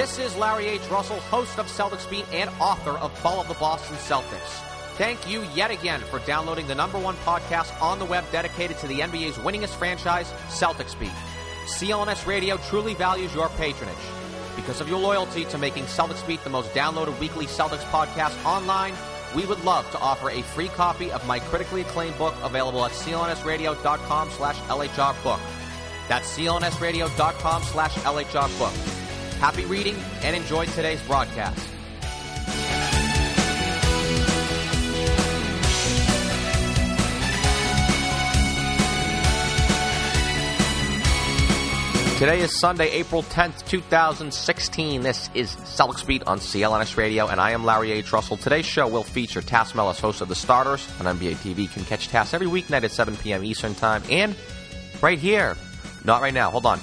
This is Larry H. Russell, host of Celtics Beat and author of Fall of the Boston Celtics. Thank you yet again for downloading the number one podcast on the web dedicated to the NBA's winningest franchise, Celtics Beat. CLNS Radio truly values your patronage. Because of your loyalty to making Celtics Beat the most downloaded weekly Celtics podcast online, we would love to offer a free copy of my critically acclaimed book available at clnsradio.com slash lhrbook. That's clnsradio.com slash lhrbook. Happy reading and enjoy today's broadcast. Today is Sunday, April 10th, 2016. This is Celtics Beat on CLNS Radio, and I am Larry H. Russell. Today's show will feature Tas Melas, host of The Starters on NBA TV. You can catch Tas every weeknight at 7 p.m. Eastern Time, and right here. Not right now, hold on.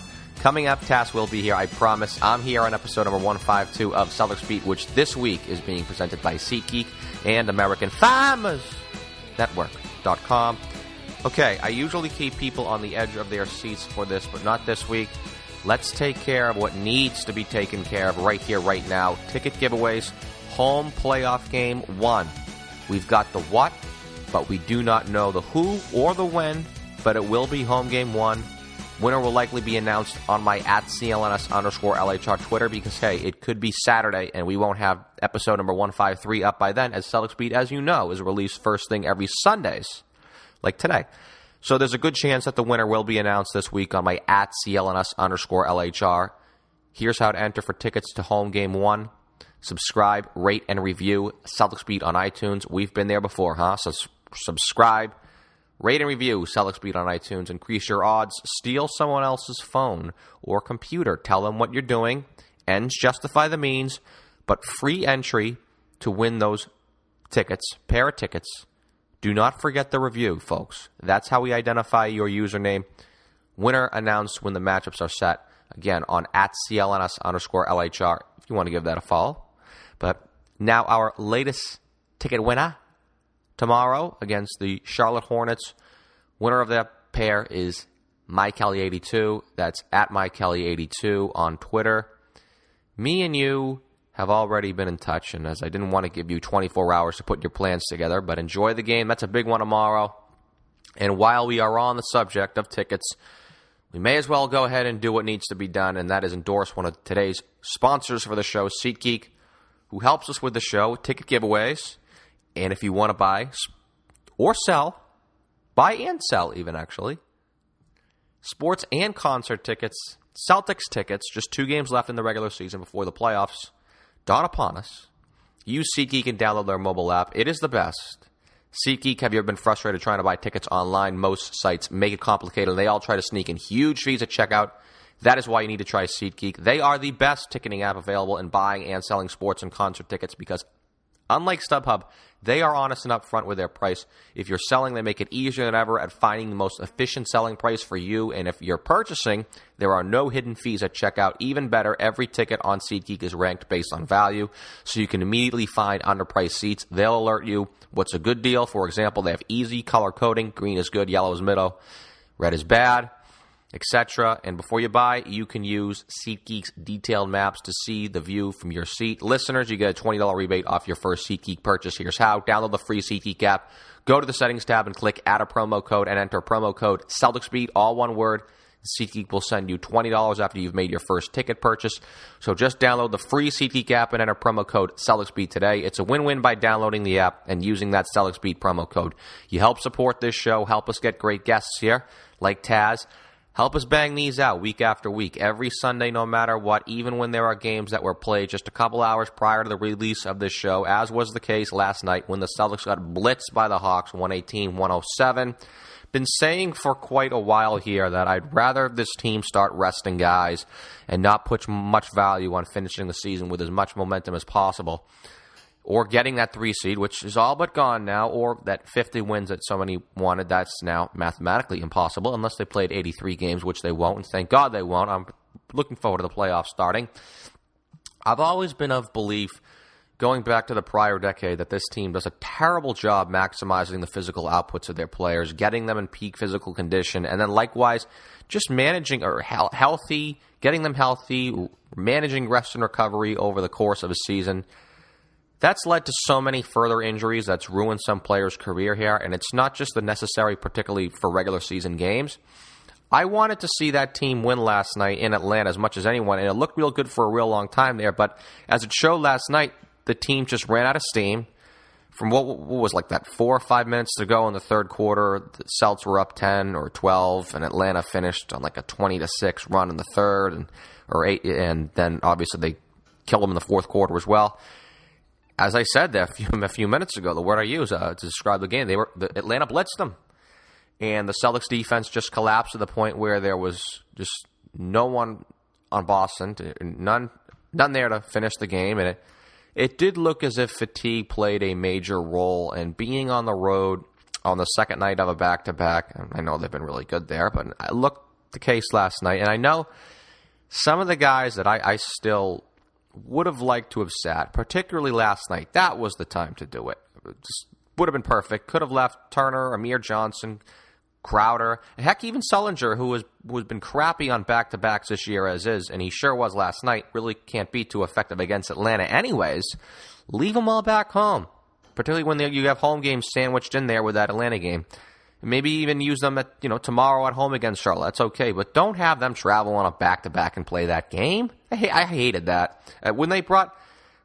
Coming up, Tas will be here, I promise. I'm here on episode number 152 of Celtics Beat, which this week is being presented by SeatGeek and American Farmers Network.com. Okay, I usually keep people on the edge of their seats for this, but not this week. Let's take care of what needs to be taken care of right here, right now. Ticket giveaways, home playoff game one. We've got the what, but we do not know the who or the when, but it will be home game one. Winner will likely be announced on my at CLNS underscore LHR Twitter because, hey, it could be Saturday and we won't have episode number 153 up by then, as Celtics Beat, as you know, is released first thing every Sundays, like today. So there's a good chance that the winner will be announced this week on my at CLNS underscore LHR. Here's how to enter for tickets to home game one. Subscribe, rate, and review Celtics Beat on iTunes. We've been there before, huh? So subscribe, rate, and review Beat on iTunes. Increase your odds. Steal someone else's phone or computer. Tell them what you're doing. Ends justify the means, but free entry to win those tickets, pair of tickets do not forget the review, folks. That's how we identify your username. Winner announced when the matchups are set. Again, on at CLNS underscore LHR, if you want to give that a follow. But now our latest ticket winner tomorrow against the Charlotte Hornets. Winner of that pair is MyKelly82. That's at MyKelly82 on Twitter. Me and you have already been in touch, and as I didn't want to give you 24 hours to put your plans together, but enjoy the game. That's a big one tomorrow. And while we are on the subject of tickets, we may as well go ahead and do what needs to be done, and that is endorse one of today's sponsors for the show, SeatGeek, who helps us with the show, ticket giveaways. And if you want to buy or sell, buy and sell, even actually, sports and concert tickets, Celtics tickets, just two games left in the regular season before the playoffs dawn upon us. Use SeatGeek and download their mobile app. It is the best. SeatGeek, have you ever been frustrated trying to buy tickets online? Most sites make it complicated. and They all try to sneak in huge fees at checkout. That is why you need to try SeatGeek. They are the best ticketing app available in buying and selling sports and concert tickets because, unlike StubHub, they are honest and upfront with their price. If you're selling, they make it easier than ever at finding the most efficient selling price for you. And if you're purchasing, there are no hidden fees at checkout. Even better, every ticket on SeatGeek is ranked based on value, so you can immediately find underpriced seats. They'll alert you what's a good deal. For example, they have easy color coding green is good, yellow is middle, red is bad etc. And before you buy, you can use SeatGeek's detailed maps to see the view from your seat. Listeners, you get a $20 rebate off your first SeatGeek purchase. Here's how. Download the free SeatGeek app, go to the settings tab and click add a promo code and enter promo code CelticsBeat, all one word, SeatGeek will send you $20 after you've made your first ticket purchase. So just download the free SeatGeek app and enter promo code CelticsBeat today. It's a win-win by downloading the app and using that CelticsBeat promo code. You help support this show, help us get great guests here, like Tas. Help us bang these out week after week, every Sunday, no matter what, even when there are games that were played just a couple hours prior to the release of this show, as was the case last night when the Celtics got blitzed by the Hawks 118 107. Been saying for quite a while here that I'd rather this team start resting guys and not put much value on finishing the season with as much momentum as possible or getting that three seed, which is all but gone now, or that 50 wins that so many wanted. That's now mathematically impossible unless they played 83 games, which they won't, and thank God they won't. I'm looking forward to the playoffs starting. I've always been of belief, going back to the prior decade, that this team does a terrible job maximizing the physical outputs of their players, getting them in peak physical condition, and then likewise just managing or healthy, getting them healthy, managing rest and recovery over the course of a season that's led to so many further injuries that's ruined some players' career here, and it's not just the necessary, particularly for regular season games. I wanted to see that team win last night in Atlanta as much as anyone, and it looked real good for a real long time there. But as it showed last night, the team just ran out of steam. From what, what was like that four or five minutes to go in the third quarter, the Celts were up ten or twelve, and Atlanta finished on like a twenty to six run in the third, and or eight, and then obviously they killed them in the fourth quarter as well as I said there a few, a few minutes ago, the word I use uh, to describe the game, they were the Atlanta blitzed them, and the Celtics defense just collapsed to the point where there was just no one on Boston, to, none none there to finish the game, and it it did look as if fatigue played a major role, and being on the road on the second night of a back to back, I know they've been really good there, but I looked the case last night, and I know some of the guys that I, I still would have liked to have sat, particularly last night. That was the time to do it. just would have been perfect. Could have left Turner, Amir Johnson, Crowder, heck, even Sullinger, who has who has been crappy on back to backs this year as is, and he sure was last night. Really can't be too effective against Atlanta, anyways. Leave them all back home, particularly when you have home games sandwiched in there with that Atlanta game. Maybe even use them at you know tomorrow at home against Charlotte. That's okay, but don't have them travel on a back to back and play that game. I, I hated that uh, when they brought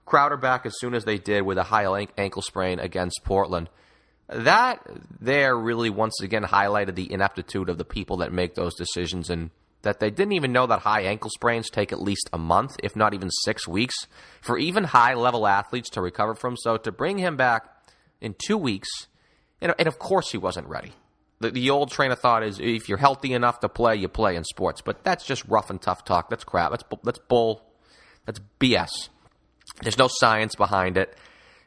Crowder back as soon as they did with a high ankle sprain against Portland. That there really once again highlighted the ineptitude of the people that make those decisions and that they didn't even know that high ankle sprains take at least a month, if not even six weeks, for even high level athletes to recover from. So to bring him back in two weeks, and, and of course he wasn't ready the, the old train of thought is if you're healthy enough to play, you play in sports. But that's just rough and tough talk. That's crap. That's that's bull. That's BS. There's no science behind it.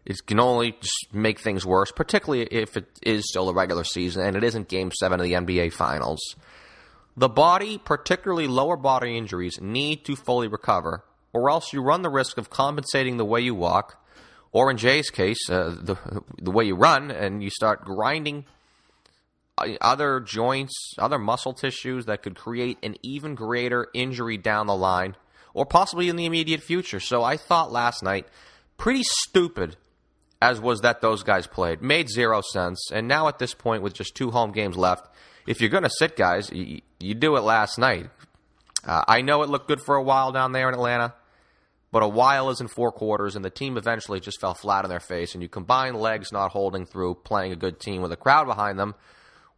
It can only make things worse, particularly if it is still a regular season and it isn't Game Seven of the NBA Finals. The body, particularly lower body injuries, need to fully recover, or else you run the risk of compensating the way you walk, or in Jae's case, uh, the the way you run, and you start grinding other joints, other muscle tissues that could create an even greater injury down the line or possibly in the immediate future. So I thought last night, pretty stupid as was that those guys played. Made zero sense. And now at this point, with just two home games left, if you're going to sit guys, you, you, do it last night. Uh, I know it looked good for a while down there in Atlanta, but a while isn't four quarters, and the team eventually just fell flat on their face. And you combine legs not holding through, playing a good team with a crowd behind them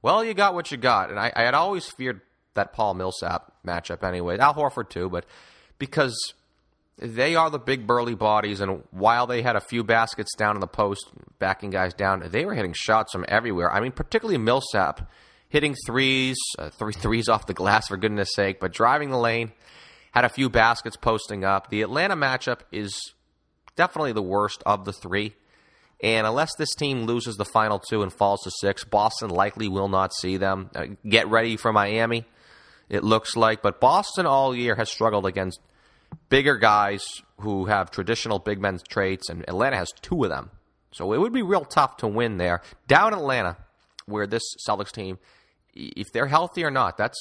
well, you got what you got. And I, I had always feared that Paul Millsap matchup anyway. Al Horford too, but because they are the big burly bodies, and while they had a few baskets down in the post, backing guys down, they were hitting shots from everywhere. I mean, particularly Millsap hitting threes, uh, three threes off the glass for goodness sake, but driving the lane, had a few baskets posting up. The Atlanta matchup is definitely the worst of the three. And unless this team loses the final two and falls to six, Boston likely will not see them. Uh, get ready for Miami, it looks like. But Boston all year has struggled against bigger guys who have traditional big men's traits, and Atlanta has two of them. So it would be real tough to win there. Down in Atlanta, where this Celtics team, if they're healthy or not, that's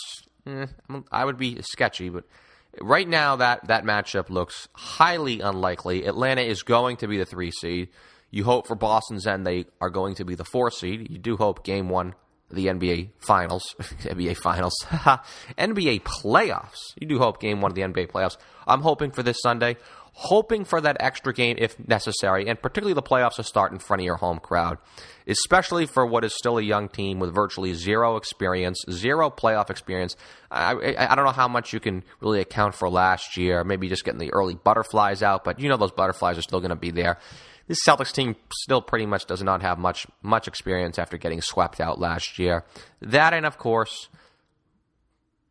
eh, I would be sketchy, but right now that that matchup looks highly unlikely. Atlanta is going to be the three seed. You hope for Boston's end they are going to be the four seed. You do hope game one the NBA Finals, NBA Finals, NBA playoffs. You do hope game one of the NBA playoffs. I'm hoping for this Sunday, hoping for that extra game if necessary, and particularly the playoffs to start in front of your home crowd, especially for what is still a young team with virtually zero experience, zero playoff experience. I, I, I don't know how much you can really account for last year, maybe just getting the early butterflies out, but you know those butterflies are still going to be there this Celtics team still pretty much does not have much much experience after getting swept out last year. That and of course,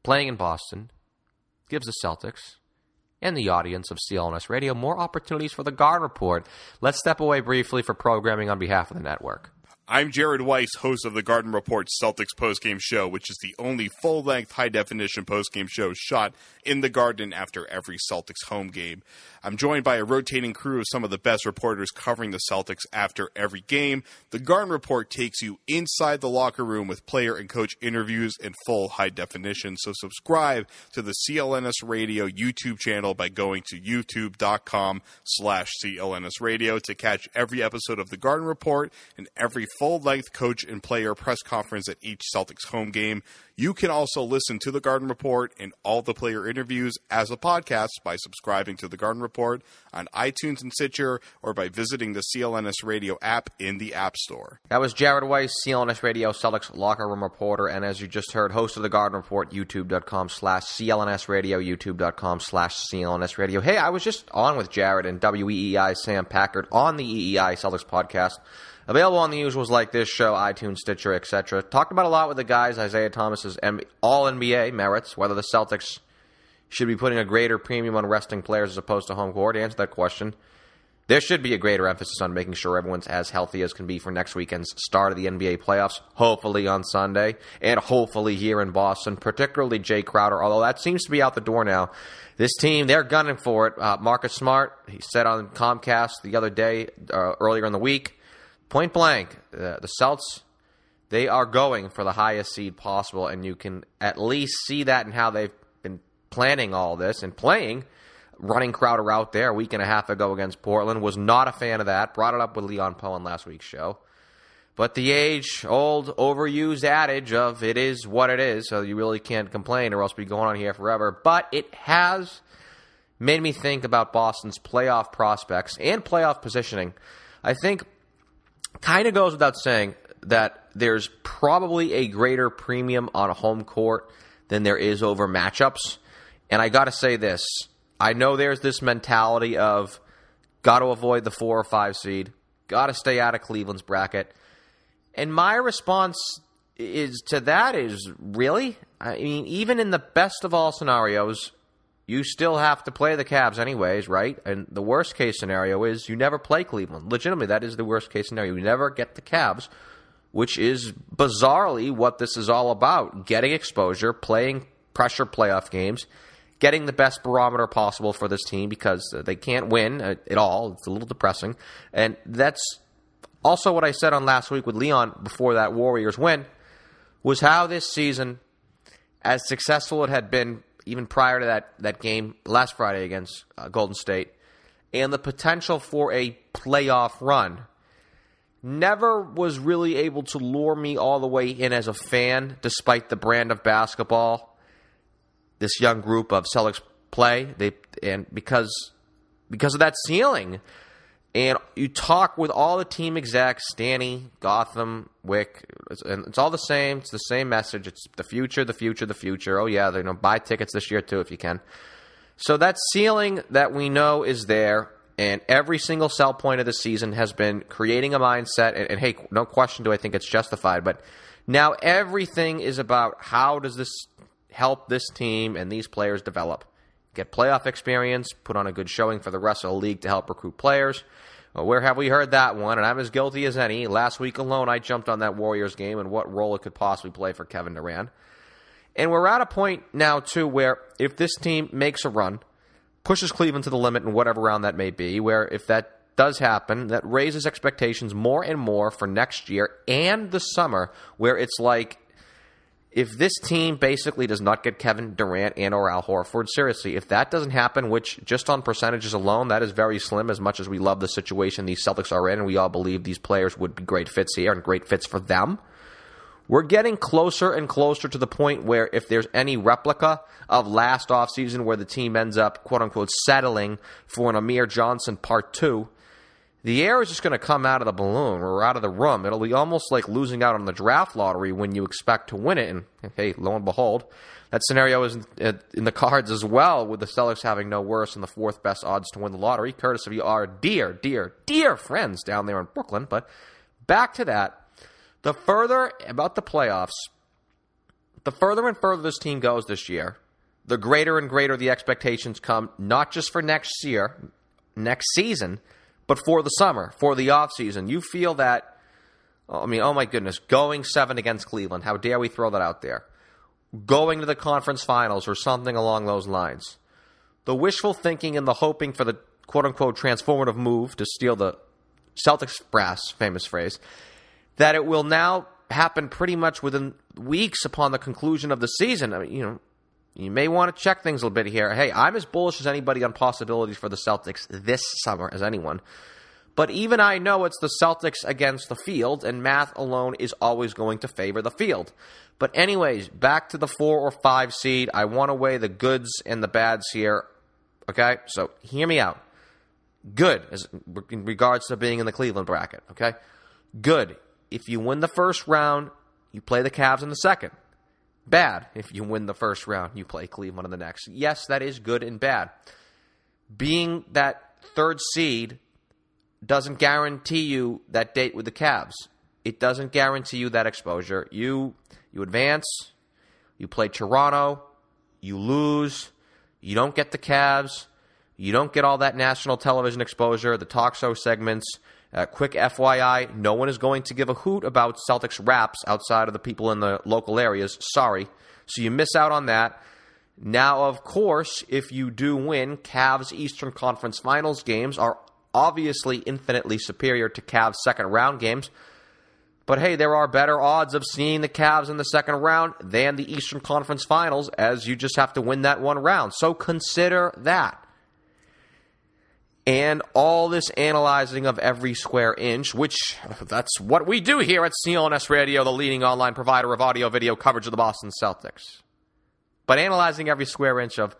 playing in Boston gives the Celtics and the audience of CLNS Radio more opportunities for the Garden Report. Let's step away briefly for programming on behalf of the network. I'm Jared Weiss, host of the Garden Report Celtics postgame show, which is the only full length, high definition postgame show shot in the Garden after every Celtics home game. I'm joined by a rotating crew of some of the best reporters covering the Celtics after every game. The Garden Report takes you inside the locker room with player and coach interviews in full high definition. So subscribe to the CLNS Radio YouTube channel by going to youtube.com slash CLNS Radio to catch every episode of the Garden Report and every full length coach and player press conference at each Celtics home game. You can also listen to the Garden Report and all the player interviews as a podcast by subscribing to the Garden Report on iTunes and Stitcher or by visiting the CLNS Radio app in the App Store. That was Jared Weiss, CLNS Radio Celtics locker room reporter, and as you just heard, host of the Garden Report, youtube.com slash CLNS Radio, youtube.com slash CLNS Radio. Hey, I was just on with Jared and WEEI Sam Packard on the EEI Celtics podcast. Available on the usuals like this show, iTunes, Stitcher, etc. Talked about a lot with the guys, Isaiah Thomas's All NBA merits, whether the Celtics should be putting a greater premium on resting players as opposed to home court. To answer that question, there should be a greater emphasis on making sure everyone's as healthy as can be for next weekend's start of the NBA playoffs, hopefully on Sunday, and hopefully here in Boston, particularly Jae Crowder, although that seems to be out the door now. This team, they're gunning for it. Uh, Marcus Smart, he said on Comcast the other day, uh, earlier in the week, point blank, uh, the Celts, they are going for the highest seed possible, and you can at least see that in how they've been planning all this and playing. Running Crowder out there a week and a half ago against Portland was not a fan of that. Brought it up with Leon Powe on last week's show. But the age old overused adage of it is what it is, so you really can't complain or else be going on here forever. But it has made me think about Boston's playoff prospects and playoff positioning. I think kind of goes without saying that there's probably a greater premium on a home court than there is over matchups. And I got to say this I know there's this mentality of got to avoid the four or five seed, got to stay out of Cleveland's bracket. And my response is to that is really, I mean, even in the best of all scenarios, you still have to play the Cavs anyways, right? And the worst case scenario is you never play Cleveland. Legitimately, that is the worst case scenario. You never get the Cavs, which is bizarrely what this is all about getting exposure, playing pressure playoff games, getting the best barometer possible for this team because they can't win uh, at all. It's a little depressing. And that's also what I said on last week with Leon before that Warriors win was how this season, as successful it had been even prior to that, that game last Friday against uh, Golden State, and the potential for a playoff run never was really able to lure me all the way in as a fan, despite the brand of basketball this young group of Celtics play. They and because because of that ceiling. And you talk with all the team execs, Danny, Gotham, Wyc, and it's all the same. It's the same message. It's the future, the future, the future. Oh yeah, they're to buy tickets this year too if you can. So that ceiling that we know is there, and every single sell point of the season has been creating a mindset. And, and hey, no question do I think it's justified, but now everything is about how does this help this team and these players develop, get playoff experience, put on a good showing for the rest of the league to help recruit players well, where have we heard that one? And I'm as guilty as any. Last week alone, I jumped on that Warriors game and what role it could possibly play for Kevin Durant. And we're at a point now, too, where if this team makes a run, pushes Cleveland to the limit in whatever round that may be, where if that does happen, that raises expectations more and more for next year and the summer, where it's like if this team basically does not get Kevin Durant and or Al Horford, seriously, if that doesn't happen, which just on percentages alone, that is very slim as much as we love the situation these Celtics are in and we all believe these players would be great fits here and great fits for them. We're getting closer and closer to the point where if there's any replica of last offseason where the team ends up, quote unquote, settling for an Amir Johnson part two, the air is just going to come out of the balloon or out of the room. It'll be almost like losing out on the draft lottery when you expect to win it. And hey, lo and behold, that scenario is in uh, the cards as well, with the Celtics having no worse than the fourth best odds to win the lottery, courtesy of our dear, dear, dear friends down there in Brooklyn. But back to that. The further about the playoffs, the further and further this team goes this year, the greater and greater the expectations come, not just for next year, next season, but for the summer, for the offseason. You feel that, oh, I mean, oh my goodness, going seven against Cleveland, how dare we throw that out there? Going to the conference finals or something along those lines. The wishful thinking and the hoping for the quote unquote transformative move, to steal the Celtics brass famous phrase, that it will now happen pretty much within weeks upon the conclusion of the season. I mean, you know, you may want to check things a little bit here. Hey, I'm as bullish as anybody on possibilities for the Celtics this summer as anyone. But even I know it's the Celtics against the field, and math alone is always going to favor the field. But, anyways, back to the four or five seed. I want to weigh the goods and the bads here. Okay? So, hear me out. Good as in regards to being in the Cleveland bracket. Okay? Good if you win the first round, you play the Cavs in the second. Bad if you win the first round, you play Cleveland in the next. Yes, that is good and bad. Being that third seed doesn't guarantee you that date with the Cavs. It doesn't guarantee you that exposure. You you advance, you play Toronto, you lose, you don't get the Cavs, you don't get all that national television exposure, the talk show segments, uh, quick FYI, no one is going to give a hoot about Celtics raps outside of the people in the local areas. Sorry. So you miss out on that. Now, of course, if you do win, Cavs Eastern Conference Finals games are obviously infinitely superior to Cavs second round games. But hey, there are better odds of seeing the Cavs in the second round than the Eastern Conference Finals, as you just have to win that one round. So consider that and all this analyzing of every square inch, which that's what we do here at CLNS Radio, the leading online provider of audio video coverage of the Boston Celtics. But analyzing every square inch of,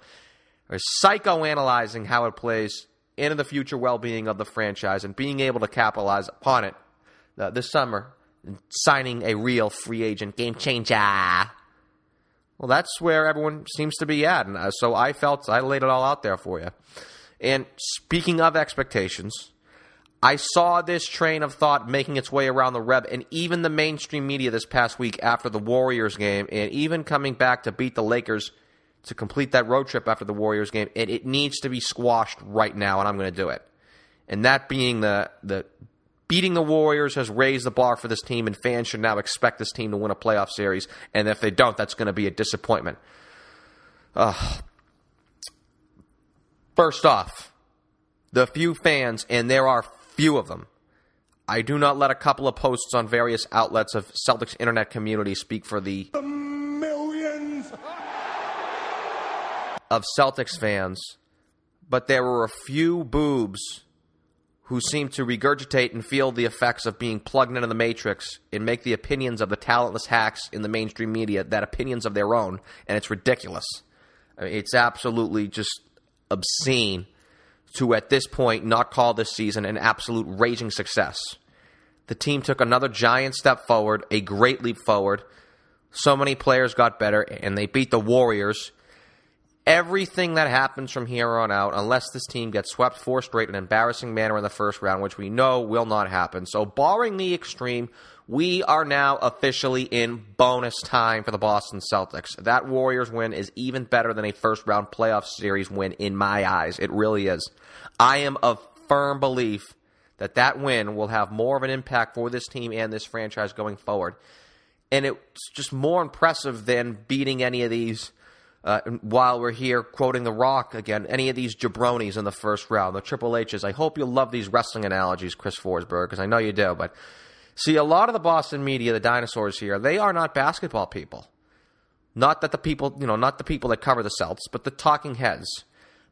or psychoanalyzing how it plays into the future well being of the franchise and being able to capitalize upon it uh, this summer, signing a real free agent game changer. Well, that's where everyone seems to be at. And uh, so I felt I laid it all out there for you. And speaking of expectations, I saw this train of thought making its way around the web and even the mainstream media this past week after the Warriors game, and even coming back to beat the Lakers to complete that road trip after the Warriors game. And it needs to be squashed right now, and I'm going to do it. And that being the the beating the Warriors has raised the bar for this team, and fans should now expect this team to win a playoff series. And if they don't, that's going to be a disappointment. Uh, First off, the few fans, and there are few of them, I do not let a couple of posts on various outlets of Celtics internet community speak for the, the millions of Celtics fans, but there were a few boobs who seem to regurgitate and feel the effects of being plugged into the matrix and make the opinions of the talentless hacks in the mainstream media that opinions of their own, and it's ridiculous. I mean, it's absolutely just obscene to, at this point, not call this season an absolute raging success. The team took another giant step forward, a great leap forward. So many players got better, and they beat the Warriors. Everything that happens from here on out, unless this team gets swept four straight in an embarrassing manner in the first round, which we know will not happen. So, barring the extreme, we are now officially in bonus time for the Boston Celtics. That Warriors win is even better than a first round playoff series win in my eyes. It really is. I am of firm belief that that win will have more of an impact for this team and this franchise going forward. And it's just more impressive than beating any of these. Uh, while we're here quoting The Rock again, any of these jabronis in the first round, the Triple H's. I hope you love these wrestling analogies, Chris Forsberg, because I know you do. But See, a lot of the Boston media, the dinosaurs here, they are not basketball people. Not that the people, you know, not the people that cover the Celts, but the talking heads.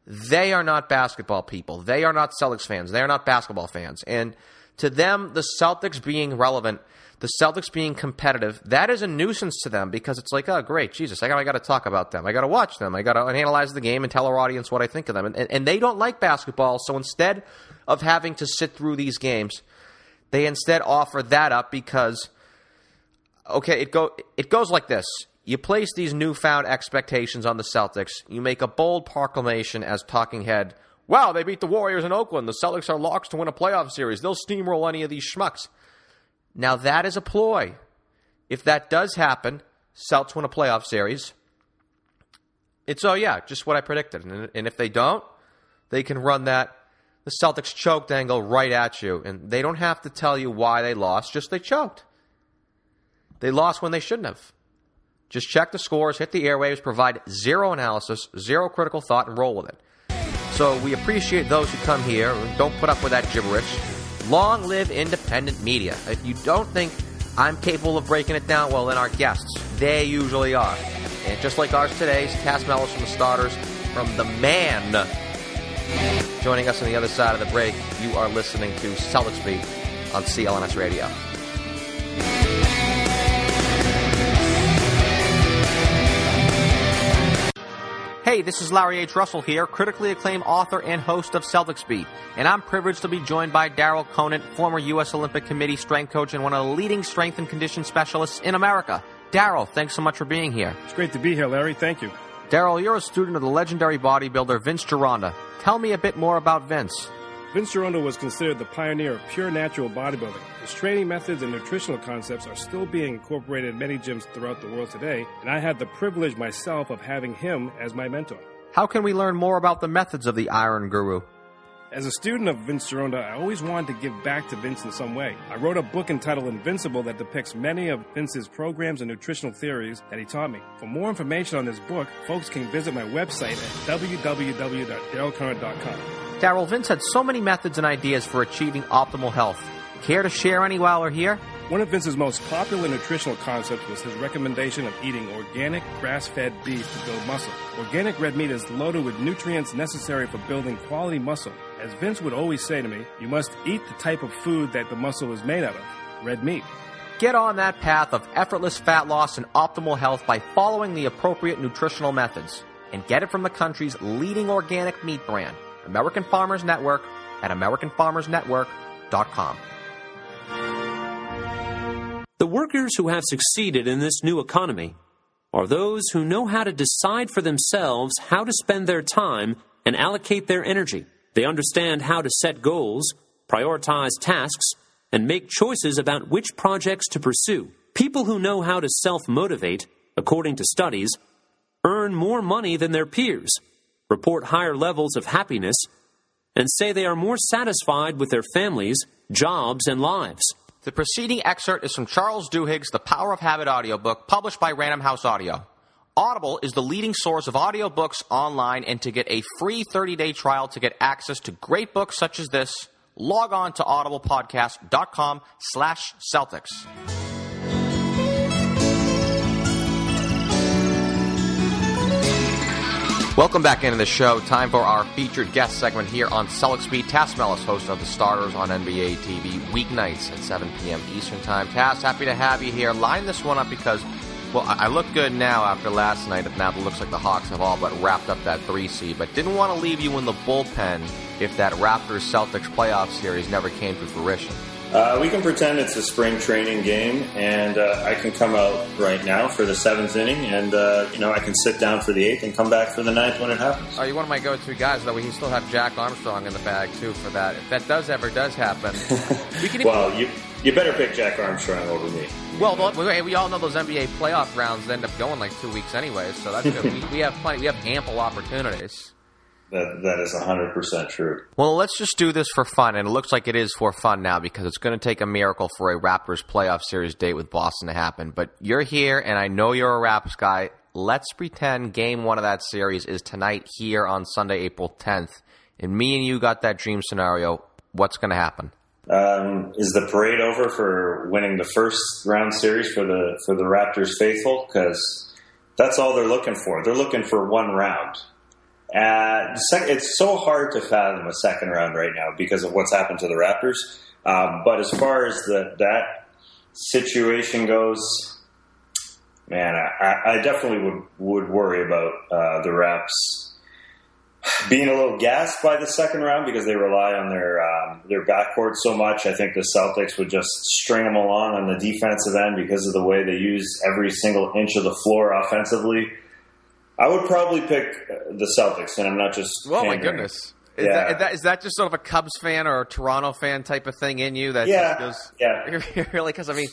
They are not basketball people. They are not Celtics fans. They are not basketball fans. And To them, the Celtics being relevant, the Celtics being competitive, that is a nuisance to them because it's like, oh, great, Jesus, I got, I got to talk about them. I got to watch them. I got to analyze the game and tell our audience what I think of them. And, and, and they don't like basketball, so instead of having to sit through these games, they instead offer that up because, okay, it go it goes like this. You place these newfound expectations on the Celtics. You make a bold proclamation as talking head. Wow, they beat the Warriors in Oakland. The Celtics are locks to win a playoff series. They'll steamroll any of these schmucks. Now that is a ploy. If that does happen, Celtics win a playoff series. It's oh yeah, just what I predicted. And, and if they don't, they can run that the Celtics choked angle right at you, and they don't have to tell you why they lost. Just they choked. They lost when they shouldn't have. Just check the scores, hit the airwaves, provide zero analysis, zero critical thought, and roll with it. So we appreciate those who come here and don't put up with that gibberish. Long live independent media. If you don't think I'm capable of breaking it down, well, then our guests, they usually are. And just like ours today, Tas Melas from the starters, from the man. Joining us on the other side of the break, you are listening to Celtics Beat on CLNS Radio. Hey, this is Larry H. Russell here, critically acclaimed author and host of Celtics Beat, and I'm privileged to be joined by Daryl Conant, former U.S. Olympic Committee strength coach and one of the leading strength and condition specialists in America. Daryl, thanks so much for being here. It's great to be here, Larry. Thank you. Daryl, you're a student of the legendary bodybuilder Vince Gironda. Tell me a bit more about Vince. Vince Gironda was considered the pioneer of pure natural bodybuilding. His training methods and nutritional concepts are still being incorporated in many gyms throughout the world today, and I had the privilege myself of having him as my mentor. How can we learn more about the methods of the Iron Guru? As a student of Vince Gironda, I always wanted to give back to Vince in some way. I wrote a book entitled Invincible that depicts many of Vince's programs and nutritional theories that he taught me. For more information on this book, folks can visit my website at www.darylconant.com. Daryl, Vince had so many methods and ideas for achieving optimal health. Care to share any while we're here? One of Vince's most popular nutritional concepts was his recommendation of eating organic, grass fed beef to build muscle. Organic red meat is loaded with nutrients necessary for building quality muscle. As Vince would always say to me, you must eat the type of food that the muscle is made out of red meat. Get on that path of effortless fat loss and optimal health by following the appropriate nutritional methods. And get it from the country's leading organic meat brand, American Farmers Network, at AmericanFarmersNetwork.com. The workers who have succeeded in this new economy are those who know how to decide for themselves how to spend their time and allocate their energy. They understand how to set goals, prioritize tasks, and make choices about which projects to pursue. People who know how to self motivate, according to studies, earn more money than their peers, report higher levels of happiness, and say they are more satisfied with their families, jobs, and lives. The preceding excerpt is from Charles Duhigg's The Power of Habit audiobook, published by Random House Audio. Audible is the leading source of audiobooks online, and to get a free 30-day trial to get access to great books such as this, log on to audiblepodcast.com slash Celtics. Welcome back into the show. Time for our featured guest segment here on Celtics Beat. Tas Melas, host of The Starters on NBA TV, weeknights at 7 p.m. Eastern Time. Tas, happy to have you here. Line this one up because, well, I look good now after last night. If now it looks like the Hawks have all but wrapped up that 3 seed, but didn't want to leave you in the bullpen if that Raptors Celtics playoff series never came to fruition. Uh, we can pretend it's a spring training game, and uh, I can come out right now for the seventh inning, and uh, you know I can sit down for the eighth and come back for the ninth when it happens. Are you one of my go-to guys? Though we still have Jack Armstrong in the bag too for that. If that does ever does happen, we can. well, you you better pick Jack Armstrong over me. Well, we all know those NBA playoff rounds end up going like two weeks anyway, so that's good. we, we have plenty. We have ample opportunities. That that is hundred percent true. Well, let's just do this for fun, and it looks like it is for fun now because it's going to take a miracle for a Raptors playoff series date with Boston to happen. But you're here, and I know you're a Raps guy. Let's pretend Game One of that series is tonight here on Sunday, April 10th, and me and you got that dream scenario. What's going to happen? Um, is the parade over for winning the first round series for the for the Raptors faithful? Because that's all they're looking for. They're looking for one round Uh, sec- it's so hard to fathom a second round right now because of what's happened to the Raptors. Um, but as far as the, that situation goes, man, I, I definitely would would worry about uh, the Raps being a little gassed by the second round because they rely on their um, their backcourt so much. I think the Celtics would just string them along on the defensive end because of the way they use every single inch of the floor offensively. I would probably pick the Celtics, and I'm not just. Oh my goodness! Is, yeah. that, is, that, is that just sort of a Cubs fan or a Toronto fan type of thing in you? That yeah, goes, yeah, really? Because I mean,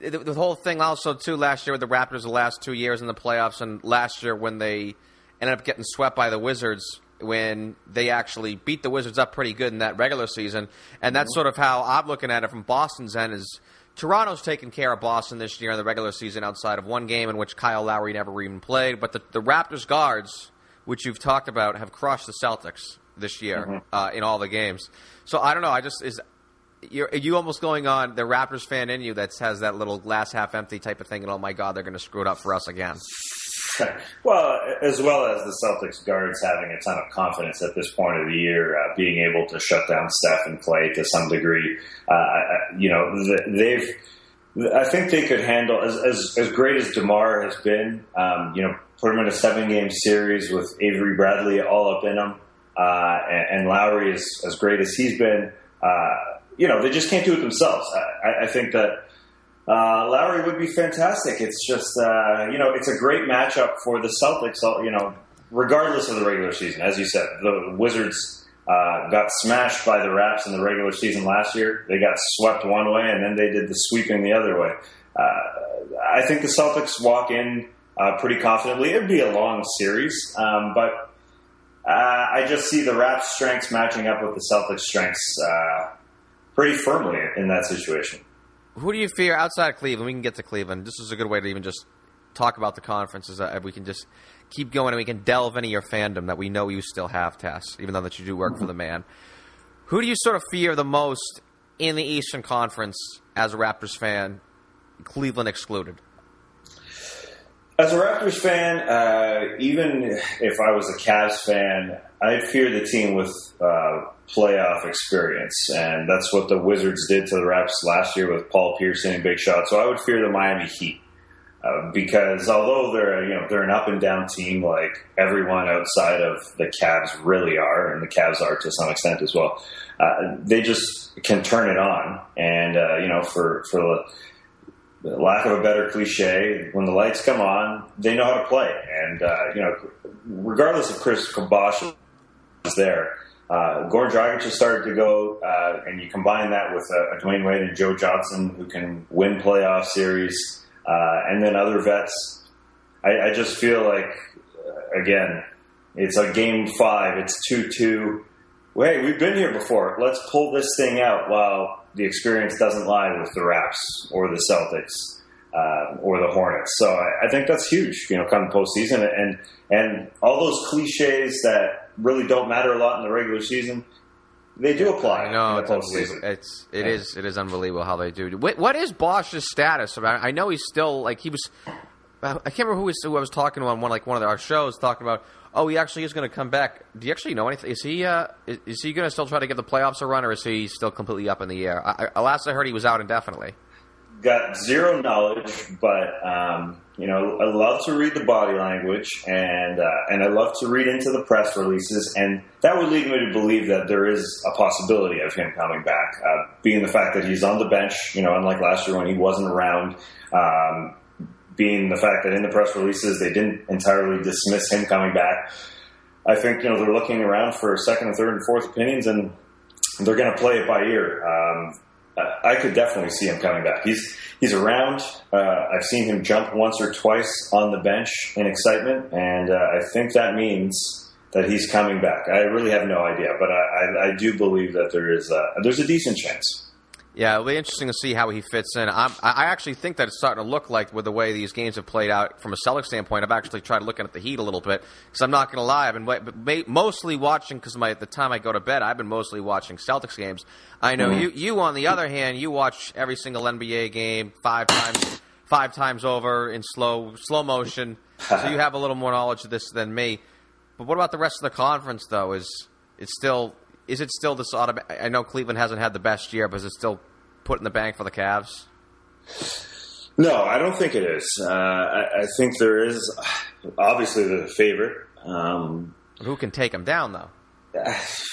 the, the, whole thing also too last year with the Raptors, the last two years in the playoffs, and last year when they ended up getting swept by the Wizards when they actually beat the Wizards up pretty good in that regular season, and that's mm-hmm. sort of how I'm looking at it from Boston's end is Toronto's taken care of Boston this year in the regular season outside of one game in which Kyle Lowry never even played. But the, the Raptors guards, which you've talked about, have crushed the Celtics this year mm-hmm. uh, in all the games. So I don't know. I just is you're you almost going on the Raptors fan in you that has that little glass half empty type of thing, and oh my god, they're going to screw it up for us again. well, as well as the Celtics guards having a ton of confidence at this point of the year, uh, being able to shut down Steph and Klay to some degree. Uh, you know, they've. I think they could handle as as, as great as DeMar has been. Um, you know, put him in a seven game series with Avery Bradley all up in him, uh, and, and, Lowry is as great as he's been. Uh, you know, they just can't do it themselves. I, I think that uh, Lowry would be fantastic. It's just, uh, you know, it's a great matchup for the Celtics, you know, regardless of the regular season. As you said, the Wizards uh, got smashed by the Raps in the regular season last year. They got swept one way, and then they did the sweeping the other way. Uh, I think the Celtics walk in uh, pretty confidently. It'd be a long series, um, but uh, I just see the Raps' strengths matching up with the Celtics' strengths pretty firmly in that situation. Who do you fear outside of Cleveland? We can get to Cleveland. This is a good way to even just talk about the conferences. Uh, we can just keep going and we can delve into your fandom that we know you still have, Tess, even though that you do work for the man. Who do you sort of fear the most in the Eastern Conference as a Raptors fan, Cleveland excluded? As a Raptors fan, uh, even if I was a Cavs fan, I'd fear the team with uh, playoff experience, and that's what the Wizards did to the Raps last year with Paul Pierce and big shot. So I would fear the Miami Heat uh, because although they're you know they're an up and down team, like everyone outside of the Cavs really are, and the Cavs are to some extent as well. Uh, they just can turn it on, and uh, you know for for the lack of a better cliche, when the lights come on, they know how to play. And, uh, you know, regardless of Chris Bosh is there, uh, Goran Dragic has started to go, uh, and you combine that with uh, Dwyane Wade and Joe Johnson, who can win playoff series, uh, and then other vets. I, I just feel like, uh, again, it's a game five. It's 2 2. Hey, we've been here before. Let's pull this thing out while the experience doesn't lie with the Raps or the Celtics uh, or the Hornets. So I, I, think that's huge, you know, come postseason. And, and all those cliches that really don't matter a lot in the regular season, they do apply. I know it's unbelievable. It's it yeah. is, it is unbelievable how they do. What is Bosh's status? I know he's still like he was. I can't remember who, was, who I was talking to on one like one of our shows talking about oh, he actually is going to come back. Do you actually know anything? Is he uh, is, is, he going to still try to get the playoffs a run, or is he still completely up in the air? I, I, last I heard, he was out indefinitely. Got zero knowledge, but um, you know, I love to read the body language, and uh, and I love to read into the press releases, and that would lead me to believe that there is a possibility of him coming back. Uh, being the fact that he's on the bench, you know, unlike last year when he wasn't around. Um, being the fact that in the press releases they didn't entirely dismiss him coming back. I think you know they're looking around for second and third and fourth opinions, and they're going to play it by ear. Um, I could definitely see him coming back. He's he's around. Uh, I've seen him jump once or twice on the bench in excitement, and uh, I think that means that he's coming back. I really have no idea, but I, I, I do believe that there is a, there's a decent chance. Yeah, it'll be interesting to see how he fits in. I'm, i actually think that it's starting to look like with the way these games have played out from a Celtics standpoint. I've actually tried looking at the Heat a little bit because I'm not going to lie. I've been mostly watching because at the time I go to bed, I've been mostly watching Celtics games. I know mm-hmm. you. You on the other hand, you watch every single NBA game five times, five times over in slow slow motion. so you have a little more knowledge of this than me. But what about the rest of the conference, though? Is it still is it still this automatic? I know Cleveland hasn't had the best year, but is it still put in the bank for the Cavs? No, I don't think it is. Uh, I, I, think there is obviously the favorite. Um, Who can take them down, though?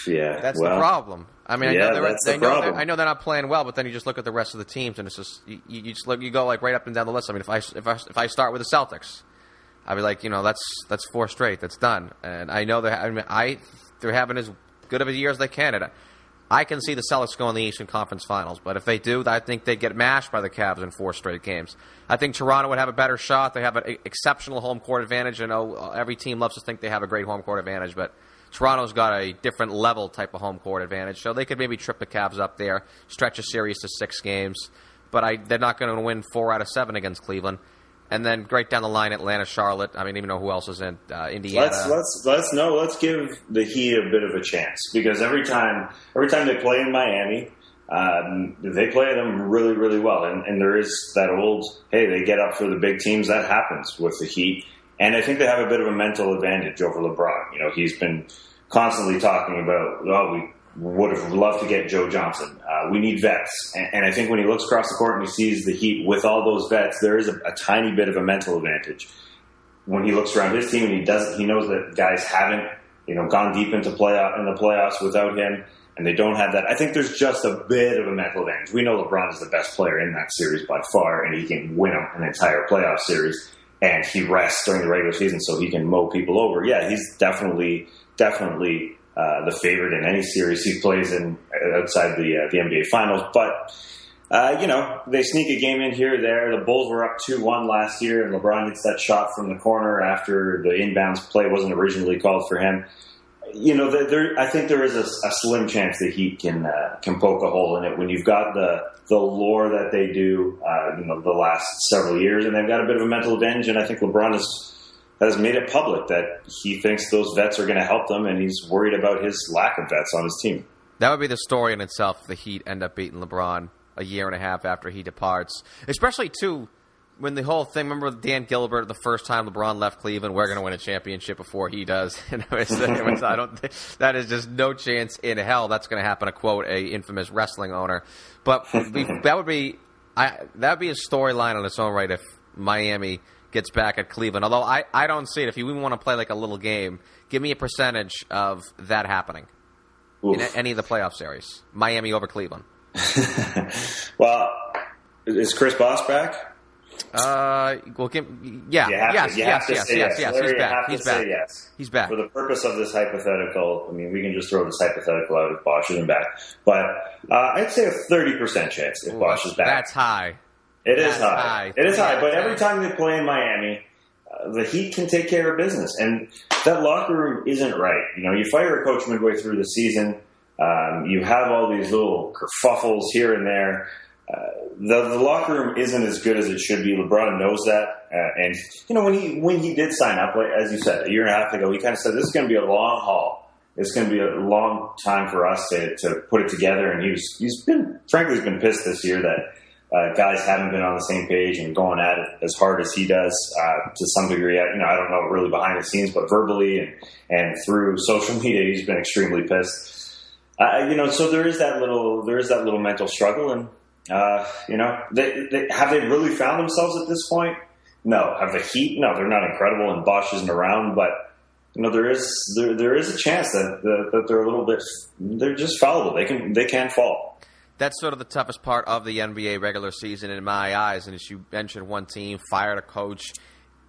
yeah, that's well, the problem. I mean, yeah, I know, they're, that's the know problem. I know they're not playing well, but then you just look at the rest of the teams, and it's just you, you just look, you go like right up and down the list. I mean, if I if I if I start with the Celtics, I'd be like, you know, that's that's four straight, that's done, and I know they're I mean, I they're having as good of a year as they can. And I can see the Celtics going in the Eastern Conference Finals, but if they do, I think they get mashed by the Cavs in four straight games. I think Toronto would have a better shot. They have an exceptional home court advantage. I know uh, every team loves to think they have a great home court advantage, but Toronto's got a different level type of home court advantage, so they could maybe trip the Cavs up there, stretch a series to six games. But I, they're not going to win four out of seven against Cleveland. And then right down the line, Atlanta, Charlotte. I mean, even know who else is in uh, Indiana. Let's let's let's no. Let's give the Heat a bit of a chance because every time every time they play in Miami, um, they play them really really well. And, and there is that old hey, they get up for the big teams. That happens with the Heat, and I think they have a bit of a mental advantage over LeBron. You know, he's been constantly talking about oh we would have loved to get Joe Johnson. Uh, we need vets. And, and, I think when he looks across the court and he sees the Heat with all those vets, there is a, a, tiny bit of a mental advantage. When he looks around his team and he does, he knows that guys haven't, you know, gone deep into playoff in the playoffs without him, and they don't have that. I think there's just a bit of a mental advantage. We know LeBron is the best player in that series by far, and he can win an entire playoff series. And he rests during the regular season so he can mow people over. Yeah, he's definitely, definitely uh, the favorite in any series he plays in outside the uh, the NBA Finals. But uh, you know they sneak a game in here or there. The Bulls were up two one last year, and LeBron gets that shot from the corner after the inbounds play wasn't originally called for him. You know, there, I think there is a, a slim chance that he can uh, can poke a hole in it when you've got the the lore that they do. Uh, you know, the last several years, and they've got a bit of a mental advantage. And I think LeBron is has made it public that he thinks those vets are going to help them, and he's worried about his lack of vets on his team. That would be the story in itself. If the Heat end up beating LeBron a year and a half after he departs, especially too when the whole thing. Remember Dan Gilbert the first time LeBron left Cleveland, we're going to win a championship before he does. It's, it's, I don't. That is just no chance in hell that's going to happen. To quote a infamous wrestling owner, but that would be I, that would be a storyline on its own right if Miami gets back at Cleveland. Although I, I don't see it. If you even want to play like a little game, give me a percentage of that happening Oof. in any of the playoff series. Miami over Cleveland. well, is Chris Bosh back? Uh, well, give, yeah, yes, yes, yes, yes, yes, He's back. He's back. Yes. He's back. For the purpose of this hypothetical, I mean, we can just throw this hypothetical out if Bosh isn't back. But uh, I'd say a thirty percent chance if Ooh, Bosh is back. That's high. It is high. high. It is high. But every time they play in Miami, uh, the Heat can take care of business, and that locker room isn't right. You know, you fire a coach midway through the season. Um, you have all these little kerfuffles here and there. Uh, the, the locker room isn't as good as it should be. LeBron knows that, uh, and you know when he when he did sign up, like, as you said, a year and a half ago, he kind of said this is going to be a long haul. It's going to be a long time for us to, to put it together. And he was he's been frankly he's been pissed this year that uh, guys haven't been on the same page and going at it as hard as he does uh, to some degree. You know, I don't know really behind the scenes, but verbally and, and through social media, he's been extremely pissed. Uh, you know, so there is that little there is that little mental struggle, and uh, you know, they, they, have they really found themselves at this point? No. Have the Heat? No, they're not incredible, and Bosh isn't around, but. You know there is there, there is a chance that, that that they're a little bit they're just fallible. They can they can fall that's sort of the toughest part of the NBA regular season in my eyes. And as you mentioned, one team fired a coach,